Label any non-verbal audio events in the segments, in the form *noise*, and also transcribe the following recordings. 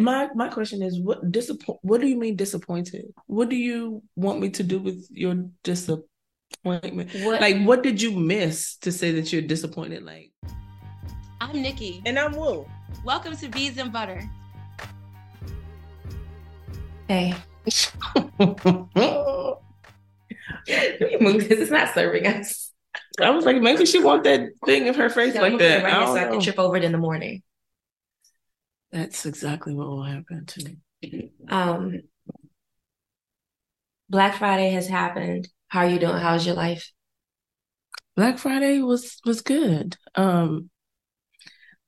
My my question is what disappoint what do you mean disappointed? What do you want me to do with your disappointment? What- Like what did you miss to say that you're disappointed? Like I'm Nikki. And I'm Woo. Welcome to Beads and Butter. Hey. Let me move this. It's not serving us. I was like, maybe she want that thing of her face Yeah, like that. put it right I here so I can trip over it in the morning. That's exactly what will happen to me. Um, Black Friday has happened. How are you doing? How's your life? Black Friday was was good. Um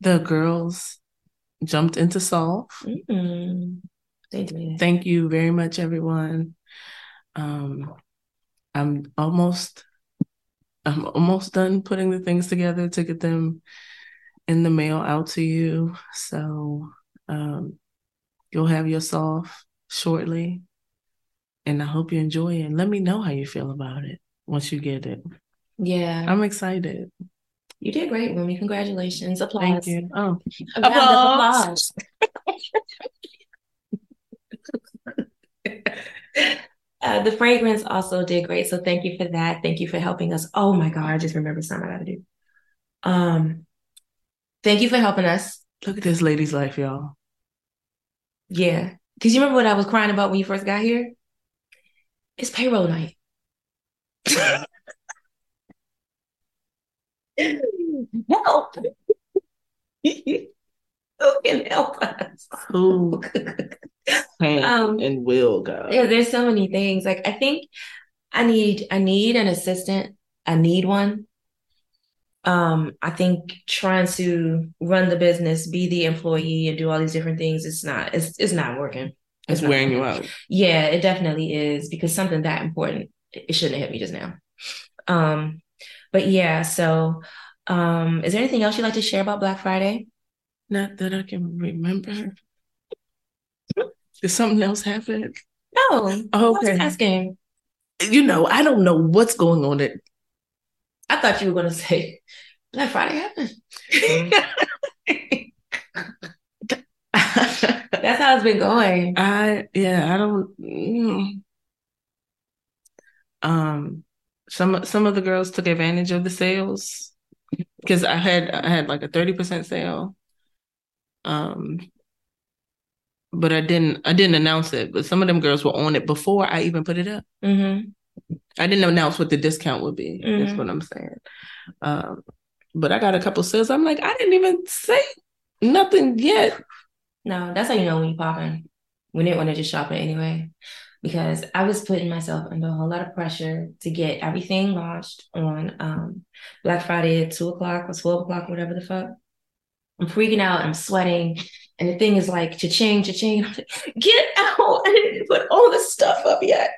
the girls jumped into solve. Mm, did. Thank you very much, everyone. Um, I'm almost, I'm almost done putting the things together to get them in the mail out to you. So, um, you'll have yourself shortly, and I hope you enjoy it. Let me know how you feel about it once you get it. Yeah, I'm excited. you did great, Wumi. Congratulations. Applause. Thank you. Oh, A round of applause. *laughs* Uh, the fragrance also did great, so thank you for that. Thank you for helping us. Oh my God, I just remembered something I gotta do. Um, thank you for helping us. look at this lady's life, y'all. Yeah, because you remember what I was crying about when you first got here? It's payroll night. *laughs* Help! *laughs* Who can help us? Who can Um, and will go? Yeah, there's so many things. Like I think I need I need an assistant. I need one. Um, I think trying to run the business, be the employee, and do all these different things, it's not it's it's not working. It's not wearing you out. Yeah, it definitely is because something that important, it shouldn't have hit me just now. Um, but yeah, so um, is there anything else you'd like to share about Black Friday? Not that I can remember. Did something else happen? No. I was Okay. asking. You know, I don't know what's going on. At I thought you were gonna say Black Friday happened. *laughs* That's how it's been going. I yeah, I don't. mm. Um, some some of the girls took advantage of the sales because I had I had like a thirty percent sale. Um, but I didn't I didn't announce it. But some of them girls were on it before I even put it up. Mm-hmm. I didn't announce what the discount would be. That's Mhm. what I'm saying. Um, but I got a couple sales. I'm like, I didn't even say nothing yet. No, that's how you know when you're popping. We didn't want to just shop it anyway. Because I was putting myself under a whole lot of pressure to get everything launched on um Black Friday at two o'clock or twelve o'clock, whatever the fuck. I'm freaking out, I'm sweating, and the thing is like cha-ching, cha-ching. I'm *laughs* like, Get out! I didn't put all the stuff up yet.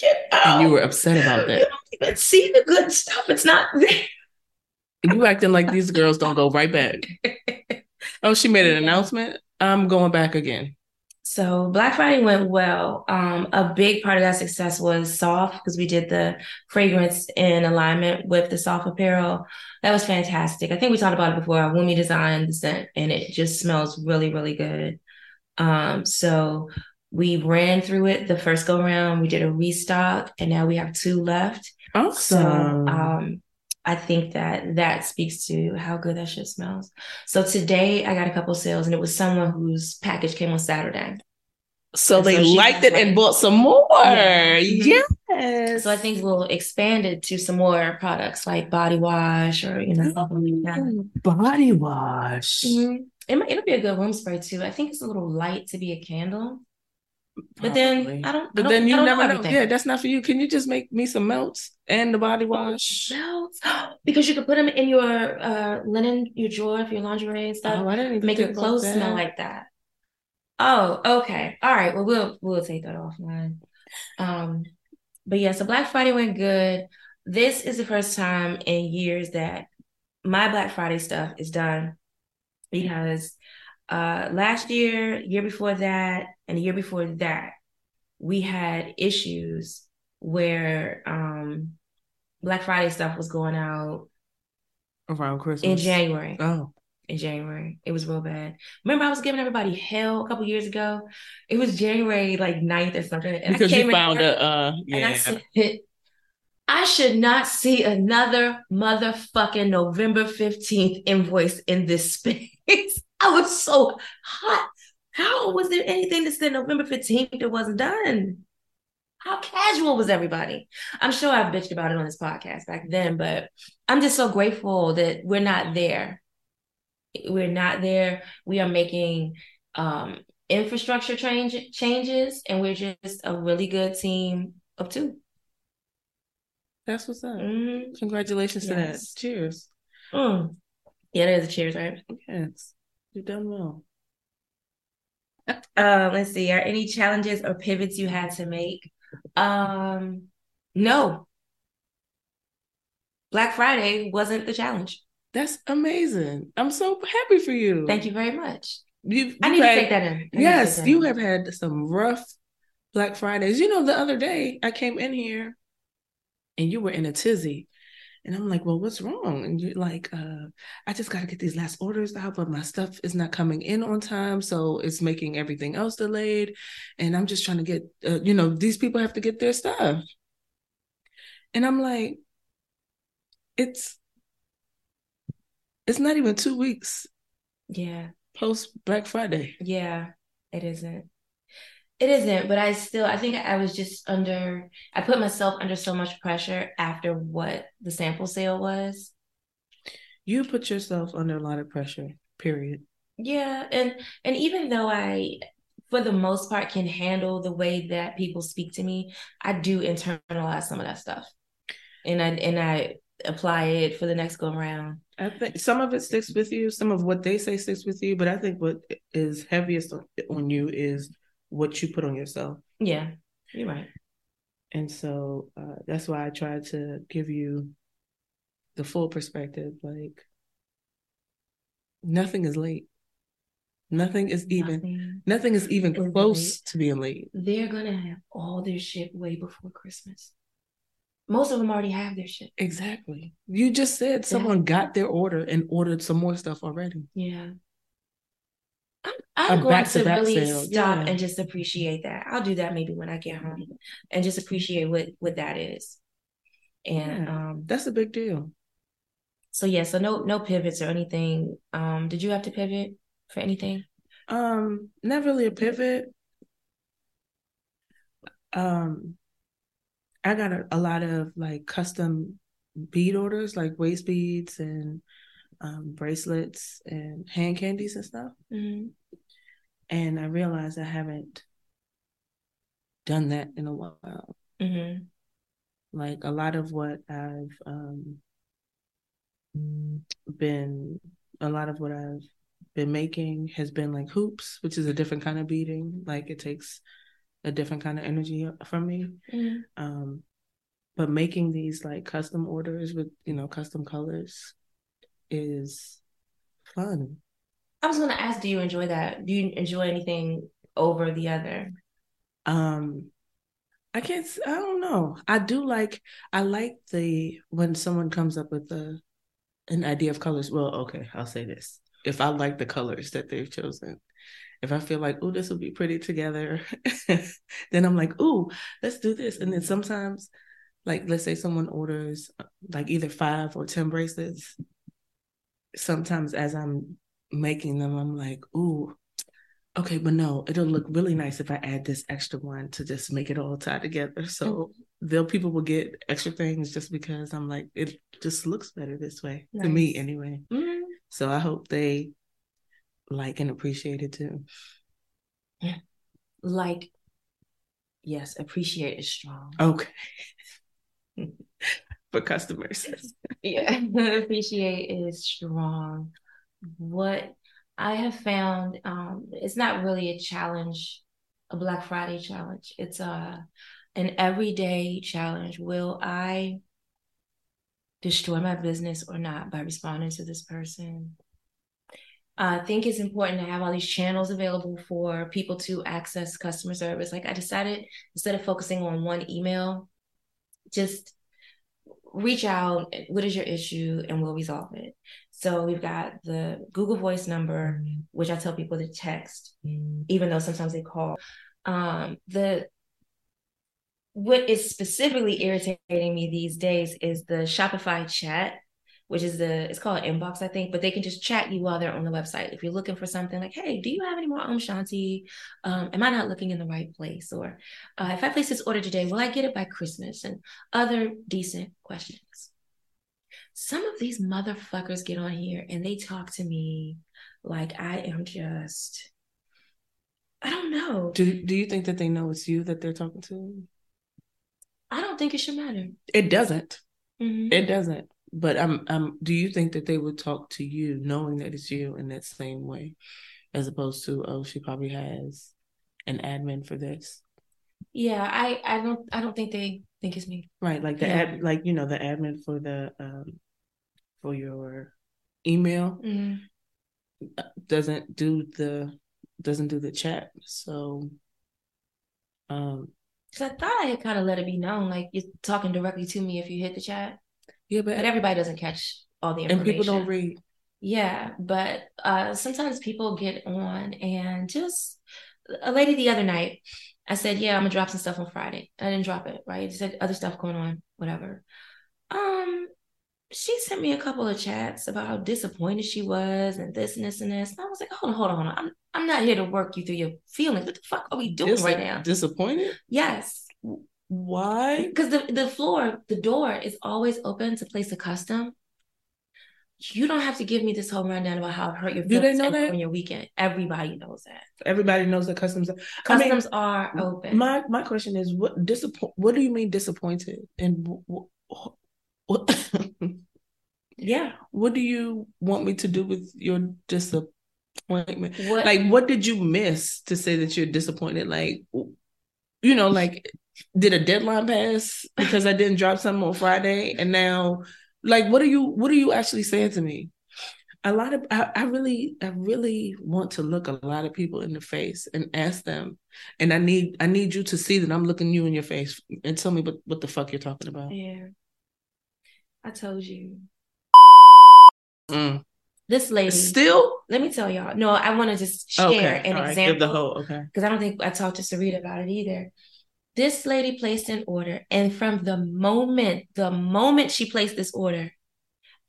Get out! And you were upset about You that. don't even see the good stuff. It's not there. You acting like these girls don't go right back. *laughs* Oh, she made an announcement. I'm going back again. So Black Friday went well. Um, a big part of that success was SAWF because we did the fragrance in alignment with the SAWF apparel. That was fantastic. I think we talked about it before. Wumi designed the scent and it just smells really, really good. Um, so we ran through it the first go round. We did a restock and now we have two left. So Awesome. um, I think that that speaks to how good that shit smells. So today I got a couple sales, and it was someone whose package came on Saturday. So And they so liked it and bought some more. Yeah. Mhm. Yes. So I think we'll expand it to some more products like body wash or you know like that. body wash. Mhm. It might, it'll be a good room spray too. I think it's a little light to be a candle, but then I don't. I But don't- then you I never know. Yeah, that's not for you. Can you just make me some melts and the body wash? Melts, *gasps* because you could put them in your uh, linen, your drawer for your lingerie and stuff. Oh, I didn't even make your clothes smell like that. Oh, okay. All right. Well, we'll we'll take that offline. Um, but yeah, so Black Friday went good. This is the first time in years that my Black Friday stuff is done because uh last year, year before that, and the year before that, we had issues where um Black Friday stuff was going out around Christmas in January Oh, in January. It was real bad. Remember, I was giving everybody hell a couple years ago. It was January like 9th or something. And I because came you found a uh, and I yeah. said, I should not see another motherfucking November 15th invoice in this space. *laughs* I was so hot. How was there anything that said November 15th that wasn't done? How casual was everybody? I'm sure I've bitched about it on this podcast back then, but I'm just so grateful that we're not there. We're not there. We are making um, infrastructure change, changes, and we're just a really good team of two. That's what's up. Mhm. Congratulations to that. Cheers. Mm. Yeah, there's a cheers, right? Yes, you've done well. Um, let's see. Are any challenges or pivots you had to make? Um, no. Black Friday wasn't the challenge. That's amazing. I'm so happy for you. Thank you very much. You've, I you've need to had- take that in. I Yes, that you in. have had some rough Black Fridays. You know, the other day I came in here and you were in a tizzy. And I'm like, well, what's wrong? And you're like, uh, I just got to get these last orders out, but my stuff is not coming in on time. So it's making everything else delayed. And I'm just trying to get, uh, you know, these people have to get their stuff. And I'm like, it's, it's not even two weeks Yeah. post Black Friday. Yeah, it isn't. It isn't, but I still I think I was just under I put myself under so much pressure after what the sample sale was. You put yourself under a lot of pressure, period. Yeah, and and even though I for the most part can handle the way that people speak to me, I do internalize some of that stuff. And I and I apply it for the next go around. I think some of it sticks with you, some of what they say sticks with you, but I think what is heaviest on- on you is what you put on yourself. Yeah, you're right. And so uh, that's why I try to give you the full perspective. Like, nothing is late. Nothing is even. Nothing. Nothing is even is close late. to being late. They're gonna have all their shit way before Christmas. Most of them already have their shit. Exactly. You just said someone got their order and ordered some more stuff already. Yeah. I'm, I'm going to really sale, stop yeah. and just appreciate that. I'll do that maybe when I get home and just appreciate what what that is. And Yeah. um That's a big deal. so yeah, so no no pivots or anything. Um did you have to pivot for anything? Um, not really a pivot. Um, I got a, a lot of like custom bead orders, like waist beads and um, bracelets and hand candies and stuff. Mhm. And I realized I haven't done that in a while. Mhm. Like a lot of what I've um, been, a lot of what I've been making has been like hoops, which is a different kind of beading. Like it takes a different kind of energy from me. Mhm. Um, but making these like custom orders with you know custom colors is fun. I was gonna ask, do you enjoy that? Do you enjoy anything over the other? Um, I can't. I don't know. I do like. I like the when someone comes up with a an idea of colors. Well, okay, I'll say this. If I like the colors that they've chosen, if I feel like, oh, this will be pretty together, *laughs* then I'm like, oh, let's do this. And then sometimes like let's say someone orders uh, like either five or ten bracelets. Sometimes as I'm making them, I'm like, ooh, okay, but no, it'll look really nice if I add this extra one to just make it all tie together. So mm-hmm. they'll people will get extra things just because I'm like, it just looks better this way nice. to me anyway. Mm-hmm. So I hope they like and appreciate it too. Like, yes, appreciate is strong. Okay. *laughs* For customers. *laughs* yeah, *laughs* appreciate is strong. What I have found um, it's not really a challenge, a Black Friday challenge. It's a an everyday challenge. Will I destroy my business or not by responding to this person? I think it's important to have all these channels available for people to access customer service. Like I decided instead of focusing on one email, just reach out. What is your issue? And we'll resolve it. So we've got the Google Voice number, which I tell people to text, even though sometimes they call. Um, the what is specifically irritating me these days is the Shopify chat which is the it's called inbox, I think, but they can just chat you while they're on the website. If you're looking for something like, hey, do you have any more Om Shanti? Um, am I not looking in the right place? Or uh, if I place this order today, will I get it by Christmas? And other decent questions. Some of these motherfuckers get on here and they talk to me like I am just I don't know. Do do you think that they know it's you that they're talking to? I don't think it should matter. It doesn't. Mm-hmm. It doesn't but I'm, I'm do you think that they would talk to you knowing that it's you in that same way, as opposed to oh, she probably has an admin for this? Yeah, I, I don't, I don't think they think it's me. Right, like the yeah. ad, like you know, the admin for the um, for your email mm-hmm. Doesn't do the doesn't do the chat, so um. Because I thought I had kind of let it be known, like you're talking directly to me if you hit the chat. Yeah, but, but everybody doesn't catch all the information. And people don't read. Yeah, but uh, sometimes people get on and just a lady the other night, I said, "Yeah, I'm gonna drop some stuff on Friday." I didn't drop it, right? She said other stuff going on, whatever. Um, she sent me a couple of chats about how disappointed she was and this and this and this. And I was like, hold on, hold on, hold on. I'm I'm not here to work you through your feelings. What the fuck are we doing Dis- right now? Disappointed? Yes. Why? Because the, the floor, the door is always open to place a custom. You don't have to give me this whole rundown about how it hurt your Do they know that? on your weekend. Everybody knows that. Everybody knows that customs are, customs I mean, are open. My my question is what disappoint what do you mean disappointed? And what, what *laughs* yeah. What do you want me to do with your disappointment? What, like what did you miss to say that you're disappointed? Like you know, like did a deadline pass because I didn't drop something on Friday, and now, like, what are you what are you actually saying to me? A lot of I, I really I really want to look a lot of people in the face and ask them, and I need I need you to see that I'm looking you in your face and tell me what what the fuck you're talking about. Yeah, I told you. Mm. This lady still. Let me tell y'all. No, I want to just share okay. an All example. Right. Give the whole okay. Because I don't think I talked to Sarita about it either. This lady placed an order, and from the moment, the moment she placed this order,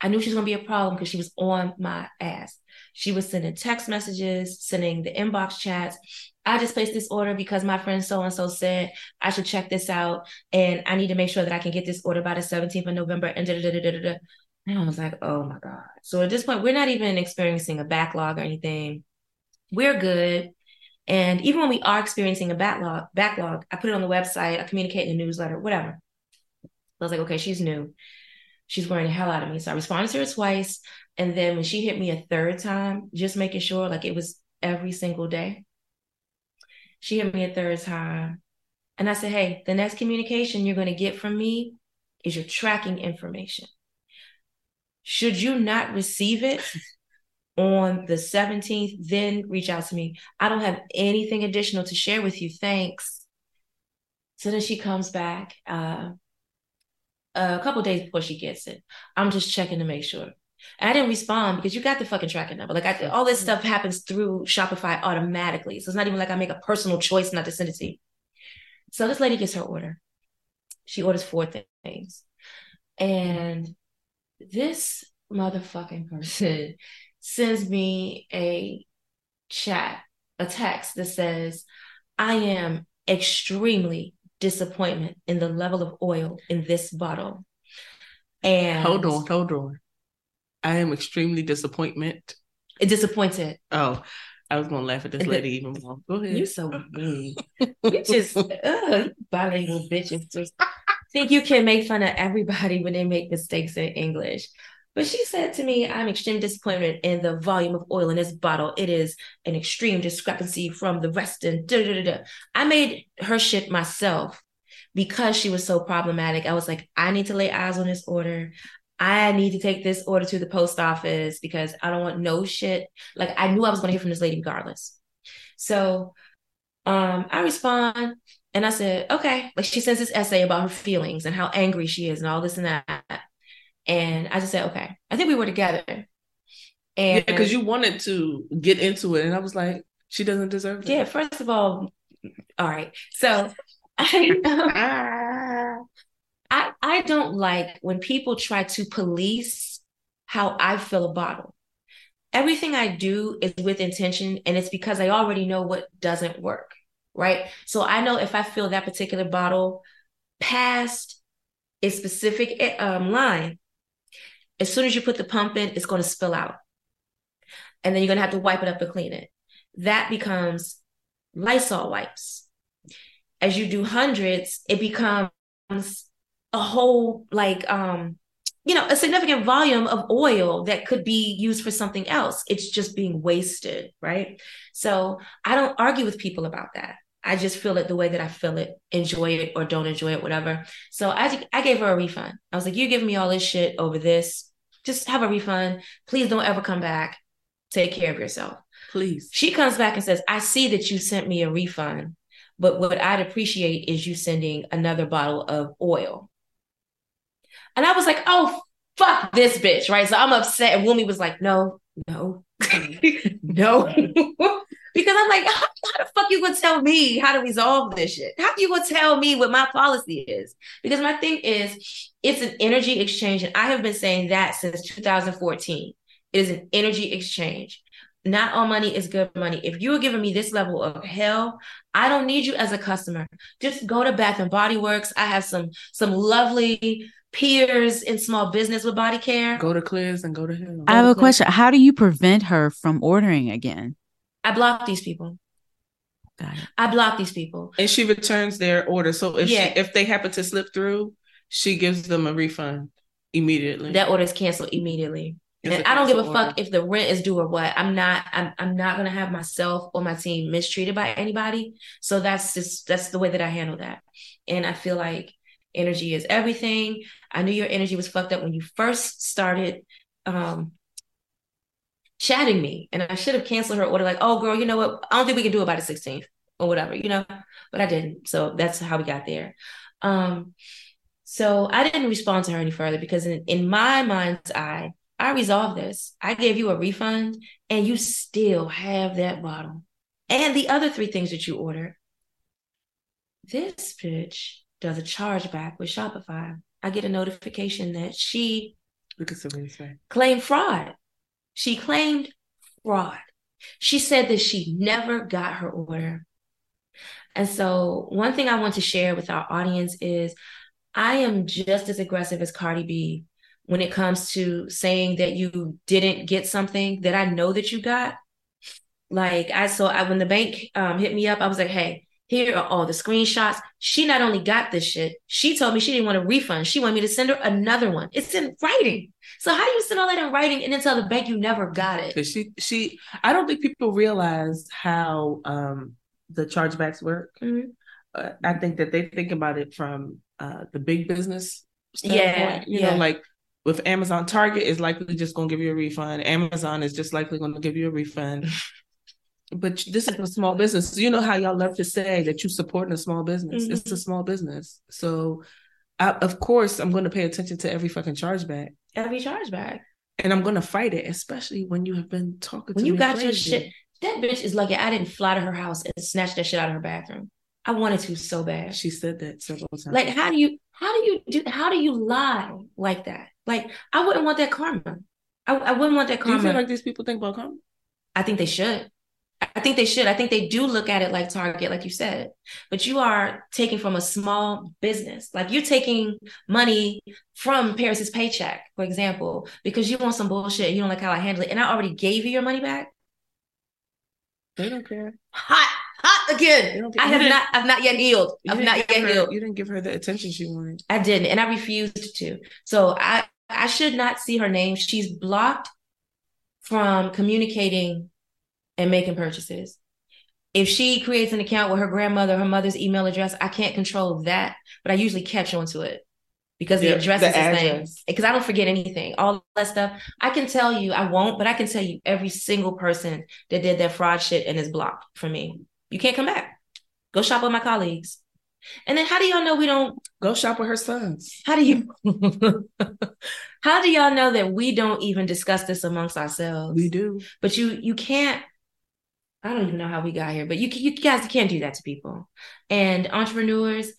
I knew she was gonna be a problem because she was on my ass. She was sending text messages, sending the inbox chats. I just placed this order because my friend so and so said I should check this out, and I need to make sure that I can get this order by the 17th of November. And da da da. And I was like, oh my god. So at this point, we're not even experiencing a backlog or anything. We're good. And even when we are experiencing a backlog, backlog, I put it on the website, I communicate in the newsletter, whatever. I was like, okay, she's new. She's wearing the hell out of me. So I responded to her twice. And then when she hit me a third time, just making sure like it was every single day, she hit me a third time. And I said, hey, the next communication you're going to get from me is your tracking information. Should you not receive it, *laughs* on the 17th, then reach out to me. I don't have anything additional to share with you. Thanks. So then she comes back uh, a couple days before she gets it. I'm just checking to make sure. And I didn't respond because you got the fucking tracking number. Like I, all this stuff happens through Shopify automatically. So it's not even like I make a personal choice not to send it to you. So this lady gets her order. She orders four things. And this motherfucking person sends me a chat, a text that says, I am extremely disappointment in the level of oil in this bottle. And Hold on, hold on. I am extremely disappointment. disappointed. Oh, I was gonna laugh at this lady even more. Go ahead. You're so mean. You just *laughs* bilingual bitches just think you can make fun of everybody when they make mistakes in English. But she said to me, I'm extremely disappointed in the volume of oil in this bottle. It is an extreme discrepancy from the rest. And da, da, da. I made her shit myself because she was so problematic. I was like, I need to lay eyes on this order. I need to take this order to the post office because I don't want no shit. Like I knew I was going to hear from this lady regardless. So um, I respond and I said, okay. Like she sends this essay about her feelings and how angry she is and all this and that. And I just said, okay. I think we were together. yeah, And because you wanted to get into it, and I was like, she doesn't deserve it. yeah, first of all, all right. So I, *laughs* I I don't like when people try to police how I fill a bottle. Everything I do is with intention, and it's because I already know what doesn't work, right? So I know if I fill that particular bottle past a specific eh, um, line, as soon as you put the pump in, it's going to spill out, and then you're going to have to wipe it up and clean it. That becomes Lysol wipes. As you do hundreds, it becomes a whole like um you know a significant volume of oil that could be used for something else it's just being wasted right so i don't argue with people about that i just feel it the way that i feel it enjoy it or don't enjoy it whatever so i i gave her a refund i was like you're giving me all this shit over this just have a refund please don't ever come back take care of yourself Please. she comes back and says, I see that you sent me a refund, but what I'd appreciate is you sending another bottle of oil. And I was like, oh, fuck this bitch, right? So I'm upset. And Wumi was like, no, no, *laughs* no. *laughs* because I'm like, *laughs* how, how the fuck you gonna tell me how to resolve this shit? How you gonna tell me what my policy is? Because my thing is, it's an energy exchange. And I have been saying that since 2014. It is an energy exchange not all money is good money. If you are giving me this level of hell, I don't need you as a customer. Just go to Bath and Body Works. I have some some lovely peers in small business with body care. Go to Clears and go to hell. I have a question. How do you prevent her from ordering again? I block these people. Got it. I block these people. and she returns their order. So if Yeah. she, if they happen to slip through, she gives them a refund immediately. That order is canceled immediately. It's And a I don't give a cancel fuck if the rent is due or what. I'm not. I'm. I'm not gonna have myself or my team mistreated by anybody. So that's just that's the way that I handle that. And I feel like energy is everything. I knew your energy was fucked up when you first started um chatting me, and I should have canceled her order. Like, oh girl, you know what? I don't think we can do it by the 16th or whatever, you know. But I didn't. So that's how we got there. Um. So I didn't respond to her any further because in, in my mind's eye. I resolved this. I gave you a refund and you still have that bottle and the other three things that you ordered. This bitch does a chargeback with Shopify. I get a notification that she Look at somebody say. claimed fraud. She claimed fraud. She said that she never got her order. And so, one thing I want to share with our audience is I am just as aggressive as Cardi B when it comes to saying that you didn't get something that I know that you got. Like I saw I, when the bank um, hit me up, I was like, hey, here are all the screenshots. She not only got this shit, she told me she didn't want a refund. She wanted me to send her another one. It's in writing. So how do you send all that in writing and then tell the bank you never got it? She she I don't think people realize how um the chargebacks work. Mhm. Uh, I think that they think about it from uh the big business Yeah. You yeah. know, like with Amazon, Target is likely just gonna give you a refund. Amazon is just likely gonna give you a refund. *laughs* But this is a small business. You know how y'all love to say that you supporting a small business. Mhm. It's a small business. So I, of course I'm gonna pay attention to every fucking chargeback. Every chargeback. And I'm gonna fight it, especially when you have been talking When to you got your shit, that bitch is lucky I didn't fly to her house and snatch that shit out of her bathroom. I wanted to so bad. She said that several times. Like, how do you How do you do? How do you lie like that? Like I wouldn't want that karma. I, I wouldn't want that karma. Do you feel like these people think about karma? I think they should. I think they should. I think they do look at it like Target, like you said. But you are taking from a small business. Like you're taking money from Paris's paycheck, for example, because you want some bullshit. You don't like how I handle it. And I already gave you your money back. They don't care. Hot, hot again. I have didn't- I've not yet healed. I've didn't yet her- healed. You didn't give her the attention she wanted. I didn't, and I refused to. So I I should not see her name. She's blocked from communicating and making purchases. If she creates an account with her grandmother, her mother's email address, I can't control that, but I usually catch onto it because the Yeah, address the is the same. Because I don't forget anything. All that stuff. I can tell you, I won't, but I can tell you every single person that did that fraud shit and is blocked for me. You can't come back. Go shop with my colleagues. And then how do y'all know we don't Go shop with her sons. how do you *laughs* how do y'all know that we don't even discuss this amongst ourselves? We do. But you you can't I don't even know how we got here, but you you guys can't do that to people. And entrepreneurs,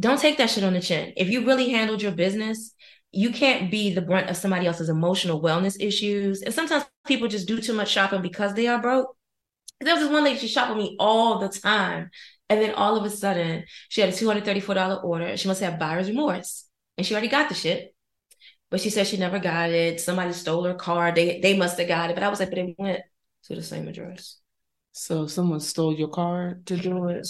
don't take that shit on the chin. If you really handled your business, you can't be the brunt of somebody else's emotional wellness issues. And sometimes people just do too much shopping because they are broke. There was this one lady, she shopped with me all the time. And then all of a sudden, she had a $234 order. She must have buyer's remorse. And she already got the shit. But she said she never got it. Somebody stole her car. They they must have got it. But I was like, but it went to the same address. So someone stole your card to do it.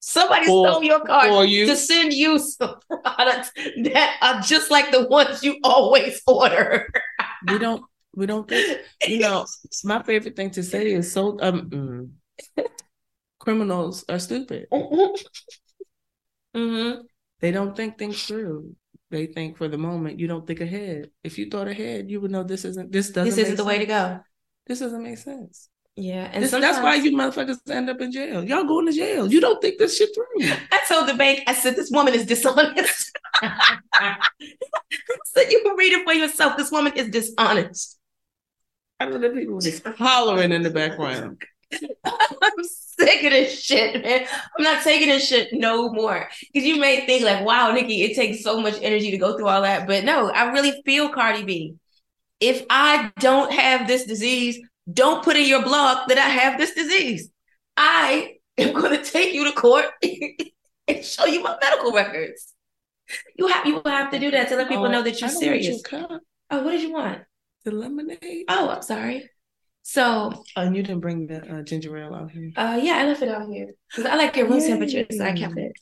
Somebody For- stole your card for you. to send you some *laughs* products that are just like the ones you always *laughs* order. We don't. We don't think. You know, my favorite thing to say is so. Um, mm, criminals are stupid. *laughs* hmm They don't think things through. They think for the moment. You don't think ahead. If you thought ahead, you would know this isn't. This doesn't. This isn't the way to go. This doesn't make sense. Yeah, and This- that's why you motherfuckers end up in jail. Y'all going to jail. You don't think this shit through. *laughs* I told the bank, I said, this woman is dishonest. *laughs* I said, you can read it for yourself. This woman is dishonest. I know the people just *laughs* hollering in the background. I'm sick of this shit, man. I'm not taking this shit no more. Because you may think like, wow, Nikki, it takes so much energy to go through all that. But no, I really feel Cardi B. If I don't have this disease, don't put in your blog that I have this disease. I am *laughs* going to take you to court *laughs* and show you my medical records. You have you have to do that to let people Oh, know that you're I don't want your serious. cup. Oh, what did you want? The lemonade. Oh, I'm sorry. So, Oh, and you didn't bring the uh, ginger ale out here. uh, yeah, I left it out here because I like it room temperature, so I kept it.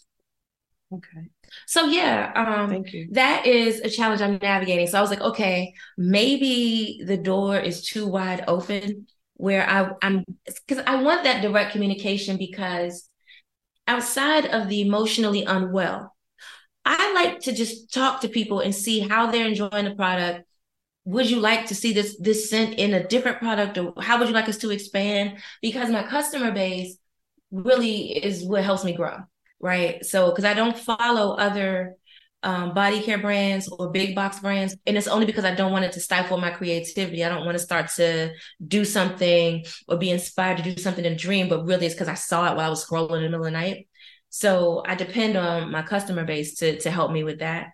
Okay. So yeah, um, Thank you. that is a challenge I'm navigating. So I was like, okay, maybe the door is too wide open where I, I'm because I want that direct communication because outside of the emotionally unwell, I like to just talk to people and see how they're enjoying the product. Would you like to see this this scent in a different product, or how would you like us to expand? Because my customer base really is what helps me grow, right? So because I don't follow other um, body care brands or big box brands, and it's only because I don't want it to stifle my creativity. I don't want to start to do something or be inspired to do something in a dream, but really it's because I saw it while I was scrolling in the middle of the night. So I depend on my customer base to to help me with that.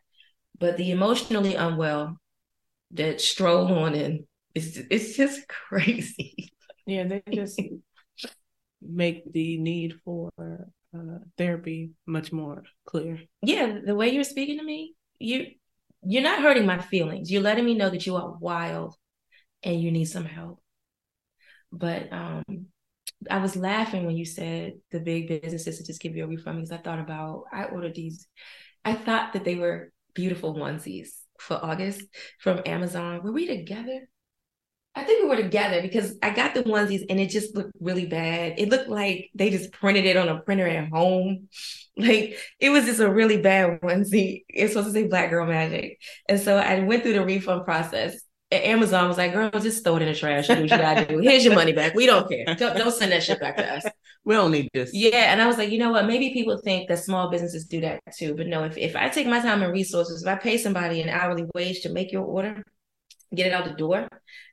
But the emotionally unwell that stroll on in, it's it's just *laughs* crazy. Yeah, they just make the need for uh, therapy much more clear. Yeah, the way you're speaking to me, you you're not hurting my feelings. You're letting me know that you are wild and you need some help. But um I was laughing when you said the big businesses to just give you a refund because I thought about I ordered these. I thought that they were beautiful onesies for August from Amazon. Were we together? I think we were together because I got the onesies and it just looked really bad. It looked like they just printed it on a printer at home. *laughs* Like it was just a really bad onesie. It's supposed to say Black Girl Magic. And so I went through the refund process. And Amazon was like, girl, just throw it in the trash. Do what you gotta do. Here's your money back. We don't care. Don't, don't send that shit back to us. We don't need this. Yeah, and I was like, you know what? Maybe people think that small businesses do that too, but no. If if I take my time and resources, if I pay somebody an hourly wage to make your order, get it out the door,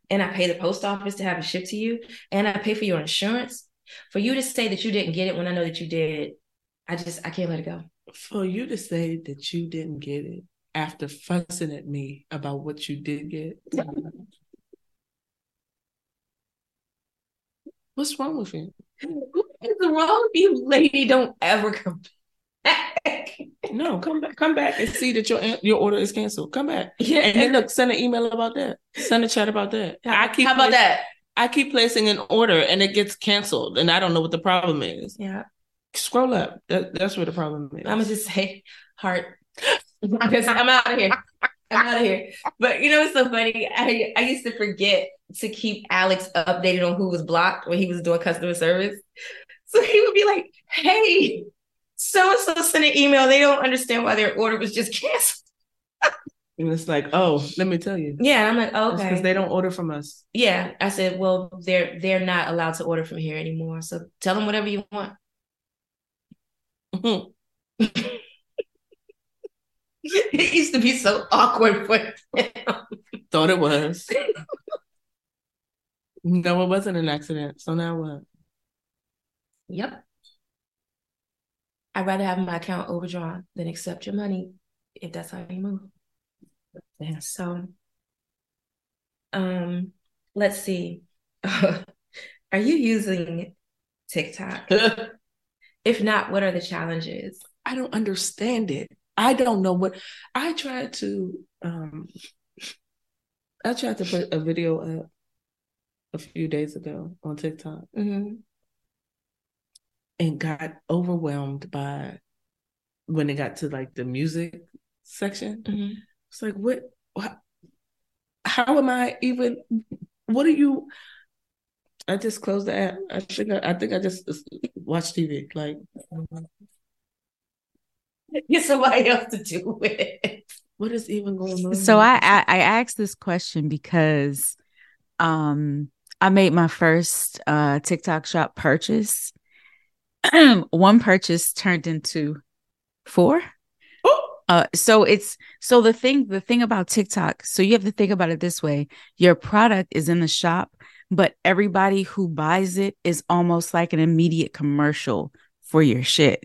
and I pay the post office to have it shipped to you, and I pay for your insurance, for you to say that you didn't get it when I know that you did, I just I can't let it go. For you to say that you didn't get it after fussing at me about what you did get. *laughs* What's wrong with you? What is wrong with you, lady? Don't ever come back. No, come back, come back and see that your your order is canceled. Come back. Yeah. And then look, send an email about that. Send a chat about that. I keep How about pla- that? I keep placing an order and it gets canceled, and I don't know what the problem is. Yeah. Scroll up. That, that's where the problem is. I'm gonna just say heart because I'm out of here. I'm out of here. But you know what's so funny? I I used to forget to keep Alex updated on who was blocked when he was doing customer service. So he would be like, "Hey, so and so sent an email. They don't understand why their order was just canceled." *laughs* and it's like, oh, let me tell you. Yeah, I'm like, oh, That's "Okay." because they don't order from us. yeah, I said, "Well, they're they're not allowed to order from here anymore. So tell them whatever you want." Mm-hmm. *laughs* it used to be so awkward for him. Thought it was. *laughs* no, it wasn't an accident. So now what? Yep. I'd rather have my account overdrawn than accept your money if that's how you move. Yeah. So, um, let's see. *laughs* Are you using TikTok? *laughs* if not, what are the challenges? I don't understand it. I don't know what I tried to um I tried to put a video up a few days ago on TikTok Mhm. And got overwhelmed by when it got to like the music section. Mhm. It's like what, what how am I even what are you I just closed the app. I think I, I think I just watched TV. Like *laughs* Get somebody else to do it. what is even going on? So I, I I asked this question because um I made my first uh TikTok shop purchase. *clears throat* One purchase turned into four. Uh so it's so the thing the thing about TikTok, so you have to think about it this way. Your product is in the shop, but everybody who buys it is almost like an immediate commercial for your shit.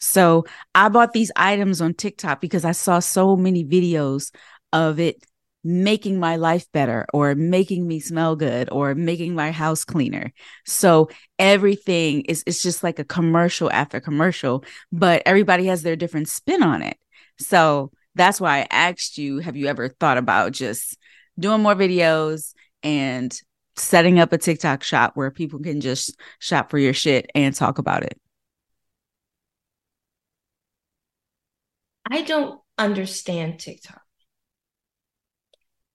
So I bought these items on TikTok because I saw so many videos of it making my life better or making me smell good or making my house cleaner. So everything is it's just like a commercial after commercial, but everybody has their different spin on it. So that's why I asked you, have you ever thought about just doing more videos and setting up a TikTok shop where people can just shop for your shit and talk about it? I don't understand TikTok.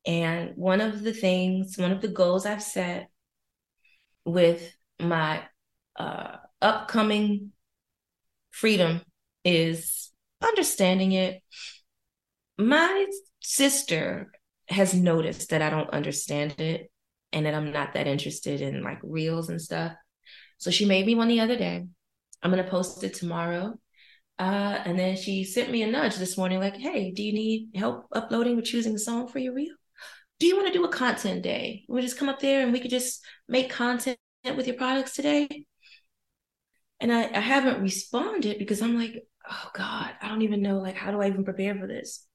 And one of the things, one of the goals I've set with my uh, upcoming freedom is understanding it. My sister has noticed that I don't understand it and that I'm not that interested in like reels and stuff. So she made me one the other day. I'm going to post it tomorrow. Uh, and then she sent me a nudge this morning, like, hey, do you need help uploading or choosing a song for your reel? Do you want to do a content day? We just come up there and we could just make content with your products today. And I, I haven't responded because I'm like, oh God, I don't even know like how do I even prepare for this?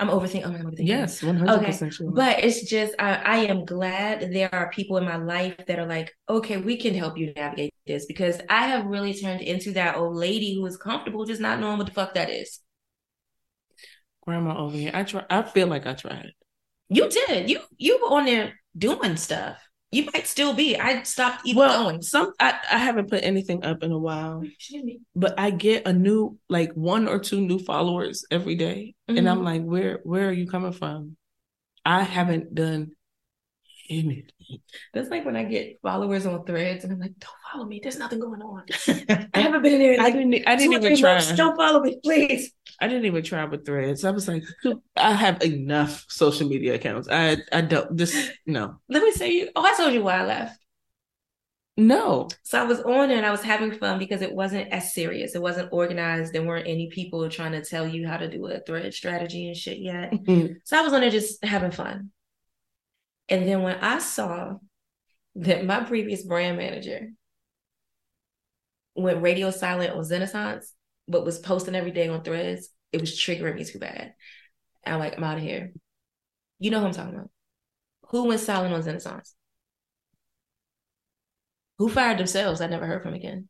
I'm overthinking. Oh, I'm overthinking. Yes, one hundred percent sure. But it's just I, I am glad there are people in my life that are like, okay, we can help you navigate this because I have really turned into that old lady who is comfortable just not knowing what the fuck that is. Grandma over here. I try. I feel like I tried. You did. You you were on there doing stuff. You might still be. I stopped even well, going. Some I, I haven't put anything up in a while, but I get a new like one or two new followers every day, Mm-hmm. and I'm like, where where are you coming from? I haven't done anything. That's like when I get followers on threads and I'm like, don't follow me. There's nothing going on. *laughs* I haven't been in there. in I didn't. I didn't even try. months. Don't follow me, please. I didn't even try with threads. I was like, I have enough social media accounts. I I don't this no Let me say you. Oh, I told you why I left. no. So I was on there and I was having fun because it wasn't as serious. It wasn't organized. There weren't any people trying to tell you how to do a thread strategy and shit yet. Mm-hmm. So I was on there just having fun. And then when I saw that my previous brand manager went radio silent on Renaissance, but was posting every day on threads, it was triggering me too bad. I'm like, I'm out of here. You know who I'm talking about. Who went silent on Renaissance? Who fired themselves? I never heard from again.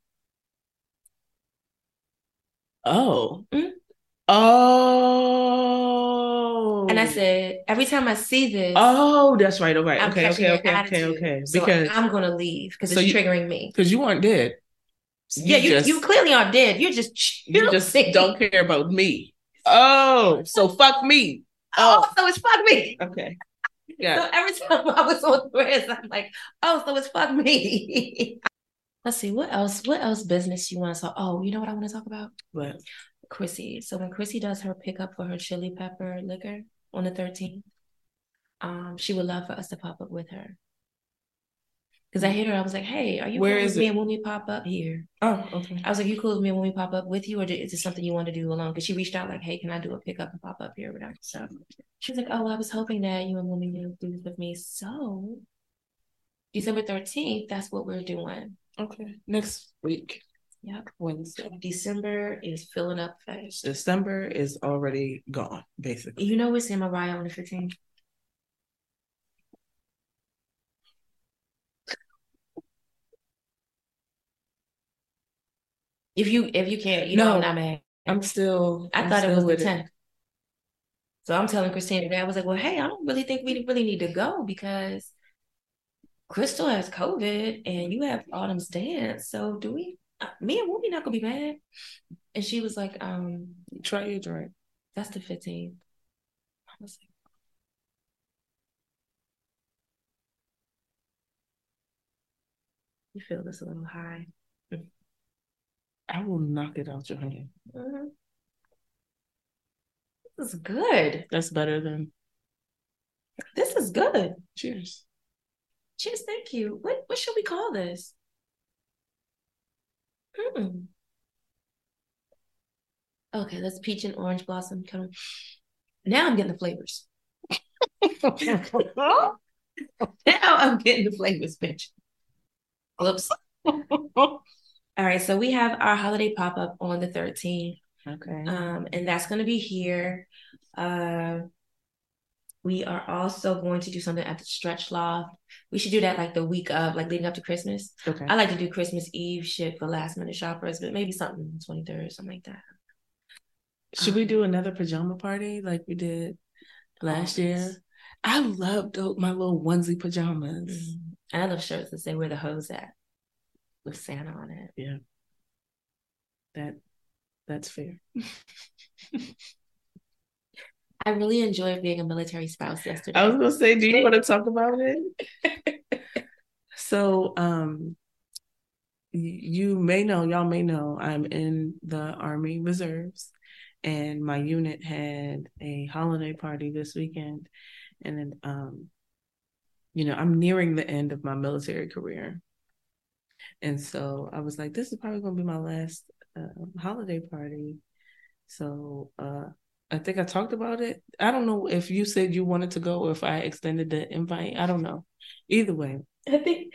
Oh. Mhm. Oh. And I oh. said, every time I see this, Oh, that's right. All right. I'm Okay. Okay. Okay. Okay. Okay. So Because I'm gonna leave because So it's you- triggering me. because you weren't dead. yeah, you, just- you clearly aren't dead. You're just you just don't care about me. Oh, so fuck me. Oh, Oh, so it's fuck me. okay. Yeah. So every time I was on threads, I'm like, oh, so it's fuck me. *laughs* Let's see, what else? What else business you want to talk? Oh, you know what I want to talk about? But Chrissy. So when Chrissy does her pickup for her chili pepper liquor on the 13th, um, she would love for us to pop up with her. Because I hit her, I was like, hey, are you Where cool is with me it? and when we pop up here? oh, okay. I was like, you cool with me when we pop up with you, or is it something you want to do alone? Because she reached out like, hey, can I do a pickup and pop up here with her? So she was like, oh, I was hoping that you and Woman would do this with me. So December 13th, that's what we're doing. Okay. Next week, Yep. Wednesday. December is filling up fast. December is already gone, basically. You know we're seeing Mariah on the 15th. If you if you can't, you know No. I'm not mad. I'm still. I I'm thought it was the with 10th. So I'm telling Christina today, I was like, well, hey, I don't really think we really need to go because Crystal has COVID and you have Autumn's dance. So do we, uh, me and Wumi not gonna be mad? And she was like, um, Try your drink. that's the 15th. I was like, you feel this a little high. I will knock it out your hand. Mhm. This is good. That's better than This is good. cheers. Cheers, thank you. What what should we call this? Hmm. Okay, let's peach and orange blossom. Of. Now I'm getting the flavors. *laughs* now I'm getting the flavors, bitch. Whoops. All right, so we have our holiday pop up on the 13th. Okay. Um, and that's going to be here. Uh, we are also going to do something at the Stretch Loft. We should do that like the week of, like leading up to Christmas. okay. I like to do Christmas Eve shit for last minute shoppers, but maybe something 23rd, something like that. Should we do another pajama party like we did last year? I love my little onesie pajamas. Mm. And I love shirts that say where the hose at with Santa on it. Yeah. That that's fair. *laughs* I really enjoyed being a military spouse yesterday. I was gonna say, do you want to *laughs* talk about it? so, um, you may know, y'all may know, I'm in the Army Reserves, and my unit had a holiday party this weekend, and then, um, you know, I'm nearing the end of my military career, and so I was like, this is probably gonna be my last uh, holiday party, so uh. I think I talked about it. I don't know if you said you wanted to go or if I extended the invite. I don't know. Either way. I think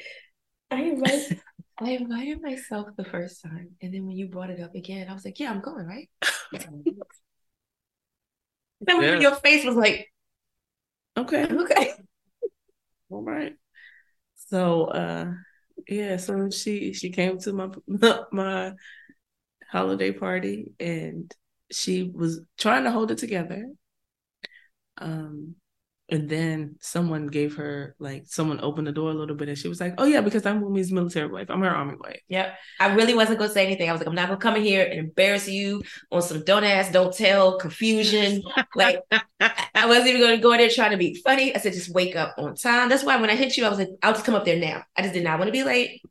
I invited *laughs* I invited myself the first time, and then when you brought it up again, I was like, "Yeah, I'm going." Right? *laughs* then Yeah. your face was like, Okay. *laughs* "Okay." All right. So uh yeah, so she she came to my my holiday party and she was trying to hold it together. Um and then someone gave her like someone opened the door a little bit and she was like, Oh yeah, because I'm Wumi's military wife. I'm her army wife. Yep. I really wasn't gonna say anything. I was like, "I'm not gonna come in here and embarrass you on some don't ask, don't tell confusion." like, I wasn't even gonna go in there trying to be funny. I said, "Just wake up on time." That's why when I hit you, I was like, "I'll just come up there now." I just did not want to be late.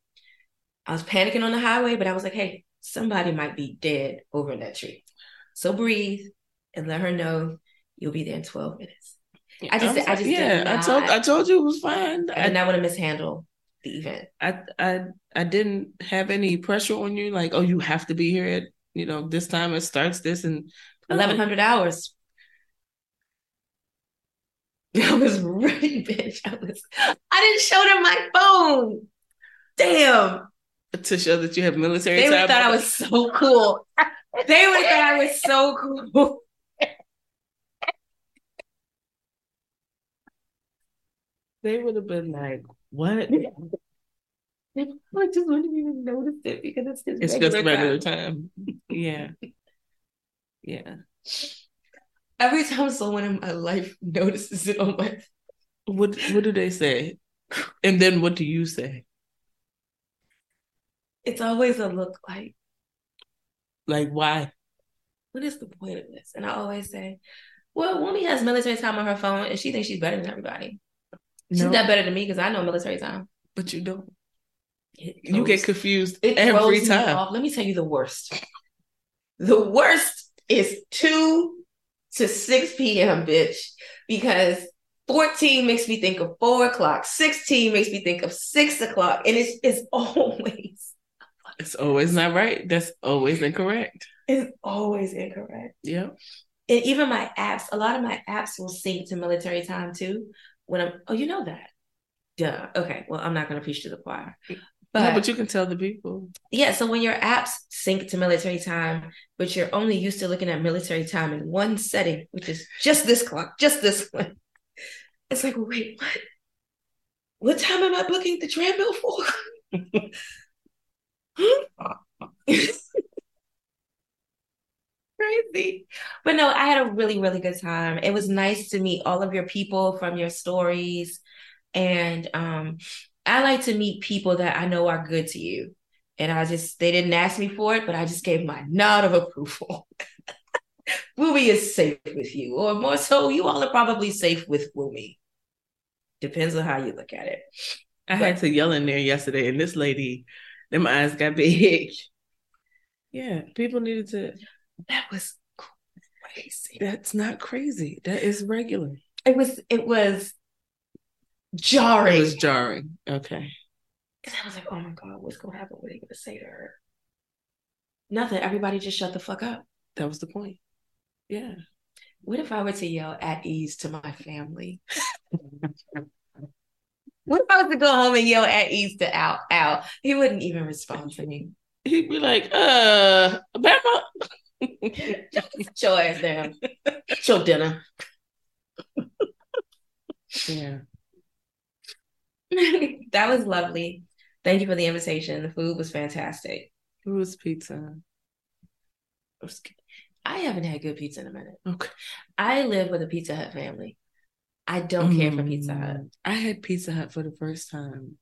I was panicking on the highway, but I was like, "Hey, somebody might be dead over in that tree." So breathe and let her know you'll be there in 12 minutes. I just, was I just, did yeah, I told I told you it was fine. I did not want to mishandle the event. I I I didn't have any pressure on you, like, oh, you have to be here at you know this time. It starts this and Eleven hundred hours. *laughs* I was ready, bitch. I was. I didn't show them my phone. Damn. to show that you have military They would have thought I was so cool. *laughs* They would have thought I was so cool. They would have been like, "What? *laughs* I just wouldn't even notice it because it's just It's regular just regular time. time." Yeah, yeah. Every time someone in my life notices it on my What What do they say? And then what do you say? it's always a look like, Like, why? what is the point of this? And I always say, well, Wumi has military time on her phone and she thinks she's better than everybody. She's No. not better than me because I know military time. But you don't. You get confused it every time. Let me tell you the worst. The worst is 2 to 6 p.m., bitch, because 14 makes me think of 4 o'clock, 16 makes me think of 6 o'clock, and it's, it's *laughs* always, It's always not right. That's always incorrect. it's always incorrect. Yeah. And even my apps, a lot of my apps will sync to military time too. When I'm, oh, you know that. Duh. Okay. Well, I'm not going to preach to the choir. But, no, but you can tell the people. yeah, so when your apps sync to military time, but you're only used to looking at military time in one setting, which is just this clock, just this one. It's like, wait, what? What time am I booking the treadmill for? *laughs* Crazy. But no, I had a really, really good time. It was nice to meet all of your people from your stories. And um, I like to meet people that I know are good to you. And I just, they didn't ask me for it, but I just gave my nod of approval. *laughs* Wumi is safe with you, or more so, you all are probably safe with Wumi. Depends on how you look at it. I had to yell in there yesterday, and this lady, them eyes got big. Yeah, people needed to. That was crazy. That's not crazy. That is regular. It was, it was jarring. It was jarring. Okay. And I was like, oh my God, what's to happen? What are they to say to her? Nothing. Everybody just shut the fuck up. That was the point. Yeah. What if I were to yell at ease to my family? *laughs* I was to go home and yell at Easter out? Al, he wouldn't even respond to me. He'd be like, uh, Bama. *laughs* Sit your ass down. Eat your dinner. Yeah. *laughs* that was lovely. Thank you for the invitation. The food was fantastic. It was pizza. I haven't had good pizza in a minute. Okay. I live with a Pizza Hut family. I don't care for Pizza Hut. Mm, I had Pizza Hut for the first time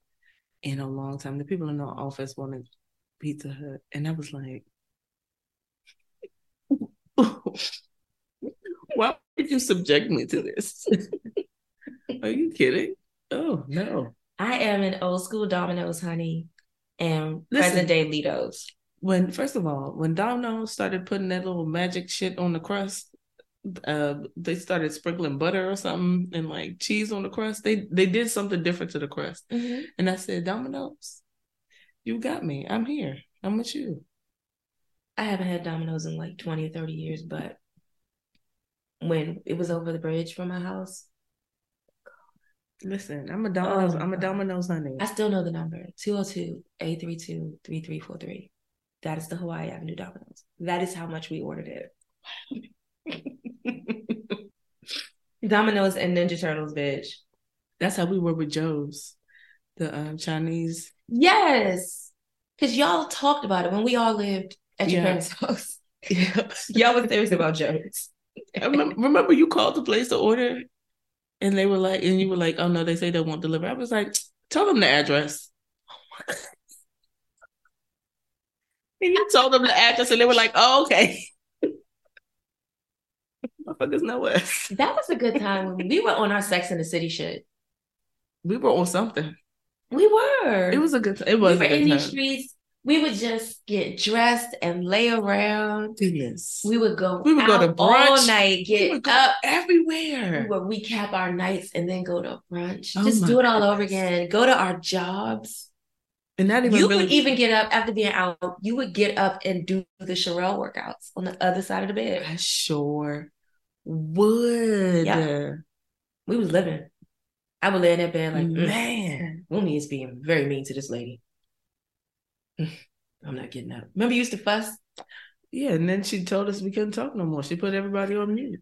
in a long time. The people in the office wanted Pizza Hut, and I was like, *laughs* "Why did you subject me to this? *laughs* Are you kidding? Oh no!" I am an old school Domino's honey and Listen. present day Litos. When first of all, when Domino's started putting that little magic shit on the crust, uh, they started sprinkling butter or something and like cheese on the crust. They they did something different to the crust, and I said, "Domino's, you got me. I'm here. I'm with you." I haven't had Domino's in like 20 or 30 years, but when it was over the bridge from my house, Listen, I'm a Domino's. Oh, I'm a. Domino's honey. I still know the number 202 832 3343. That is the Hawaii Avenue Domino's. That is how much we ordered it. *laughs* *laughs* Domino's and Ninja Turtles, bitch. That's how we were with Joe's, the um, Chinese. Yes. Because y'all talked about it when we all lived at your Yeah. parents' *laughs* house. Yeah. Y'all was serious about Joe's. *laughs* Remember, remember you called the place to order, and they were like, and you were like, "Oh no, they say they won't deliver." I was like, "Tell them the address." And you told them the address, and they were like, "Oh, okay." Motherfuckers know us. *laughs* That was a good time when we were on our Sex in the City shit. We were on something. We were. It was a good. It was we were in these streets. We would just get dressed and lay around. Goodness. We would go. We would go to out all brunch. night, We get go up. We everywhere. would recap our nights and then go to brunch. Oh just do it all over again. Go to our jobs. And not even You really. would even get up after being out. You would get up and do the Sherelle workouts on the other side of the bed. I sure would. Yeah. We was living. I would lay in that bed like, man, Man. Wumi is being very mean to this lady. *laughs* I'm not getting up. Remember, you used to fuss. Yeah, and then she told us we couldn't talk no more. She put everybody on mute.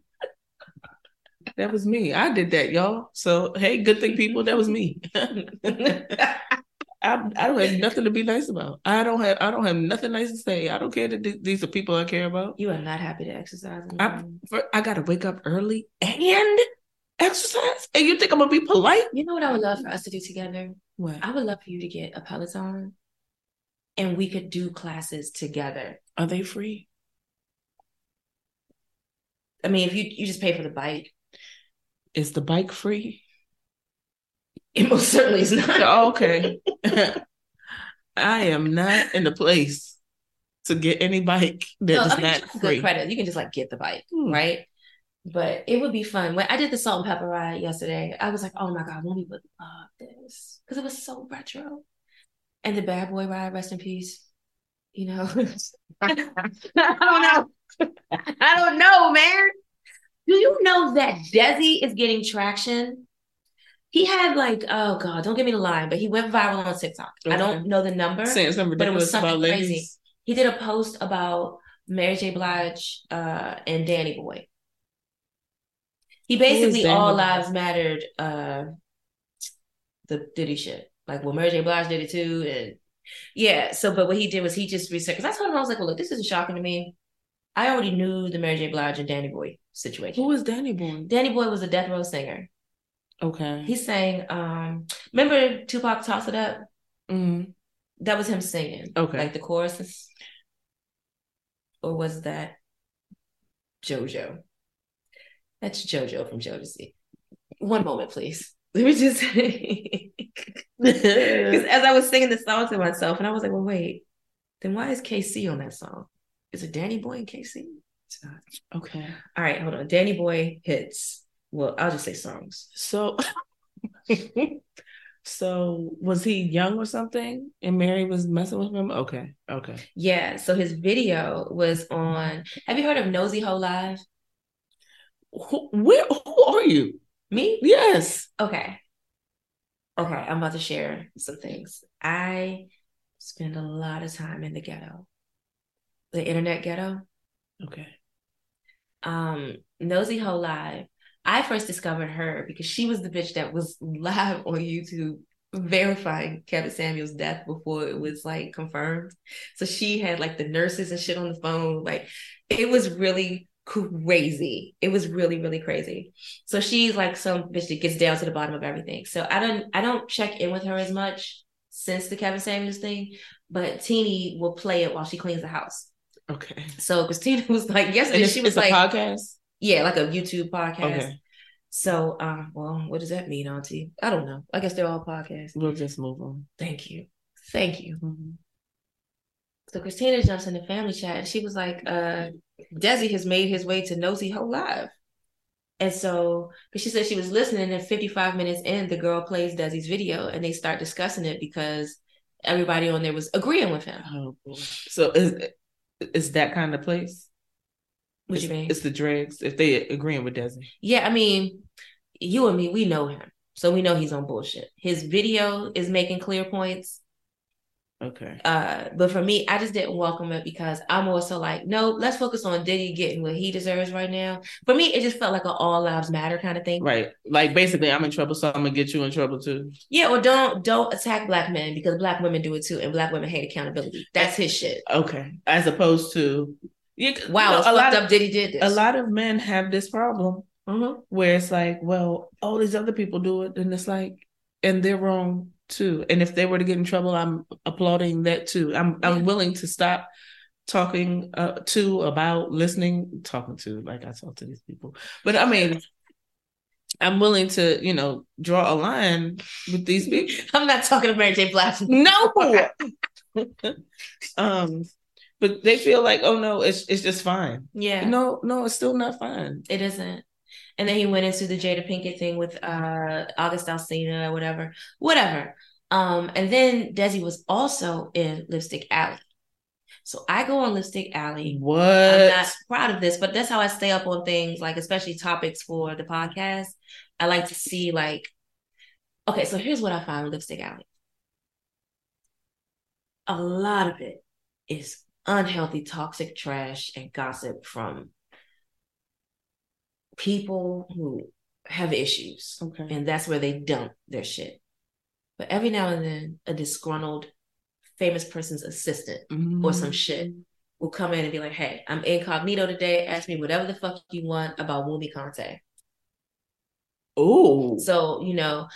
That was me. I did that, y'all. So hey, good thing, people. That was me. *laughs* I, I don't have nothing to be nice about. I don't have I don't have nothing nice to say. I don't care that th- these are people I care about. You are not happy to exercise. I for, I got to wake up early and exercise, and you think I'm gonna be polite? You know what I would love for us to do together? What I would love for you to get a Peloton, and we could do classes together. are they free? I mean, if you you just pay for the bike, Is the bike free? It most certainly is not. Oh, okay. *laughs* I am not in the place to get any bike that No, is I mean, not free. credit. You can just like get the bike, Hmm. right? But it would be fun. When I did the salt and pepper ride yesterday, I was like, "Oh my god, Mommy would love this because it was so retro." And the bad boy ride, rest in peace. You know, *laughs* I don't know. *laughs* I don't know, man. Do you know that Desi is getting traction? He had like, oh god, don't give me the line, but he went viral on TikTok. I don't know the number. Saying something But it was something crazy. ladies. He did a post about Mary J. Blige uh, and Danny Boy. He basically all lives mattered uh, the Diddy shit. Like, well, Mary J. Blige did it too, and yeah. So, but what he did was he just reset. Because I told him I was like, well, look, this isn't shocking to me. I already knew the Mary J. Blige and Danny Boy situation. Who was Danny Boy? Danny Boy was a death row singer. Okay. He sang. um Remember Tupac "Toss It Up"? Mm. That was him singing. Okay. Like the choruses. Or was that JoJo? That's JoJo from Jodeci. One moment, please. *laughs* Let me just because *laughs* as I was singing the song to myself, and I was like, well, wait, then why is KC on that song? Is it Danny Boy and KC? It's not. okay. All right, hold on. Danny Boy hits. Well, I'll just say songs. So, *laughs* so was he young or something? And Mary was messing with him. Okay. Okay. Yeah, so his video was on. Have you heard of Nosey Heaux Live? Who, where? Who are you? Me? Yes. Okay. Okay, I'm about to share some things. I spend a lot of time in the ghetto, the internet ghetto. Okay. Um, Nosey Heaux Live. I first discovered her because she was the bitch that was live on YouTube verifying Kevin Samuels' death before it was like confirmed. So she had like the nurses and shit on the phone. Like it was really crazy. It was really, really crazy. So she's like some bitch that gets down to the bottom of everything. So I don't I don't check in with her as much since the Kevin Samuels thing, but Teeny will play it while she cleans the house. Okay. So Christina was like yesterday, she was like a podcast. Yeah, like a YouTube podcast. Okay. So, um, well, what does that mean, Auntie? I don't know. I guess they're all podcasts. We'll just move on. Thank you. Thank you. Mhm. So Christina jumps in the family chat and she was like, uh, Desi has made his way to Nosey Heaux Live. And so, because she said she was listening, and 55 minutes in, the girl plays Desi's video and they start discussing it because everybody on there was agreeing with him. Oh boy. So is is that kind of place? What it's, you mean? It's the dregs if they agreeing with Desi. Yeah, I mean, you and me, we know him. So we know he's on bullshit. His video is making clear points. Okay. Uh, but for me, I just didn't welcome it because I'm also like, no, let's focus on Diddy getting what he deserves right now. For me, it just felt like an all lives matter kind of thing. Right. Like basically, I'm in trouble, so I'm gonna get you in trouble too. Yeah, or don't don't attack black men because black women do it too, and black women hate accountability. That's his shit. Okay. As opposed to you, Wow, you know, a lot fucked of up Diddy did this. a lot of men have this problem Mhm. where it's like, well, all these other people do it, and it's like, and they're wrong too. And if they were to get in trouble, I'm applauding that too. I'm Yeah. I'm willing to stop talking uh, to about listening, talking to like I talk to these people, but I mean. I'm willing to, you know, draw a line with these *laughs* people. I'm not talking to Mary J. Blige. No. *laughs* *laughs* um, but they feel like, oh no, it's it's just fine. Yeah. No, no, it's still not fine. It isn't. And then he went into the Jada Pinkett thing with uh August Alsina or whatever. Whatever. Um, and then Desi was also in Lipstick Alley. So I go on Lipstick Alley. What? I'm not proud of this, but that's how I stay up on things, like especially topics for the podcast. I like to see like, okay, so here's what I found with Lipstick Alley. a lot of it is unhealthy, toxic trash and gossip from people who have issues. Okay. And that's where they dump their shit. But every now and then, a disgruntled famous person's assistant or some shit will come in and be like, hey, I'm incognito today. Ask me whatever the fuck you want about Wumi Conte. Oh. So, you know,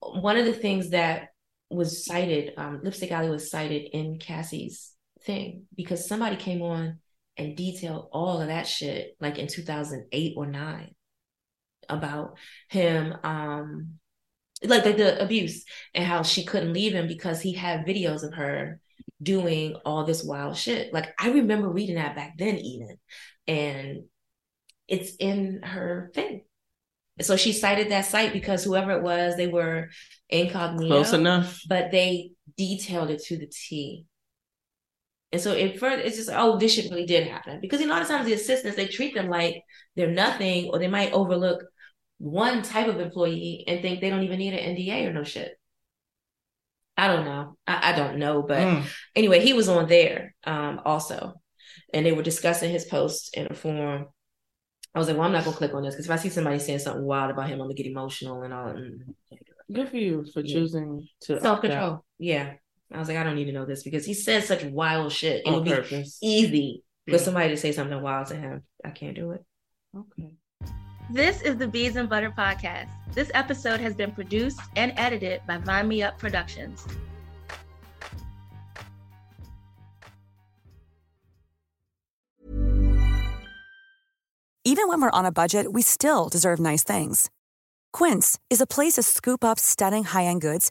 one of the things that was cited, um, Lipstick Alley was cited in Cassie's thing because somebody came on and detailed all of that shit like in 2008 or 9 about him um like, like the abuse and how she couldn't leave him because he had videos of her doing all this wild shit. Like i remember reading that back then even and it's in her thing. So she cited that site because whoever it was they were incognito Close enough. but they detailed it to the t and so it further it's just oh this shit really did happen because you know a lot of times the assistants they treat them like they're nothing or they might overlook one type of employee and think they don't even need an NDA or no shit. I don't know. I, I don't know, but Mm. anyway, he was on there um, also, and they were discussing his post in a forum. I was like, well, I'm not gonna click on this because if I see somebody saying something wild about him, I'm gonna get emotional and all. Mm. Good for you for Yeah. choosing to Self control. Yeah. I was like, I don't need to know this because he says such wild shit. It On would be purpose. easy for somebody to say something wild to him. I can't do it. Okay. This is the Beads and Butter Podcast. This episode has been produced and edited by Vine Me Up Productions. Even when we're on a budget, we still deserve nice things. Quince is a place to scoop up stunning high end goods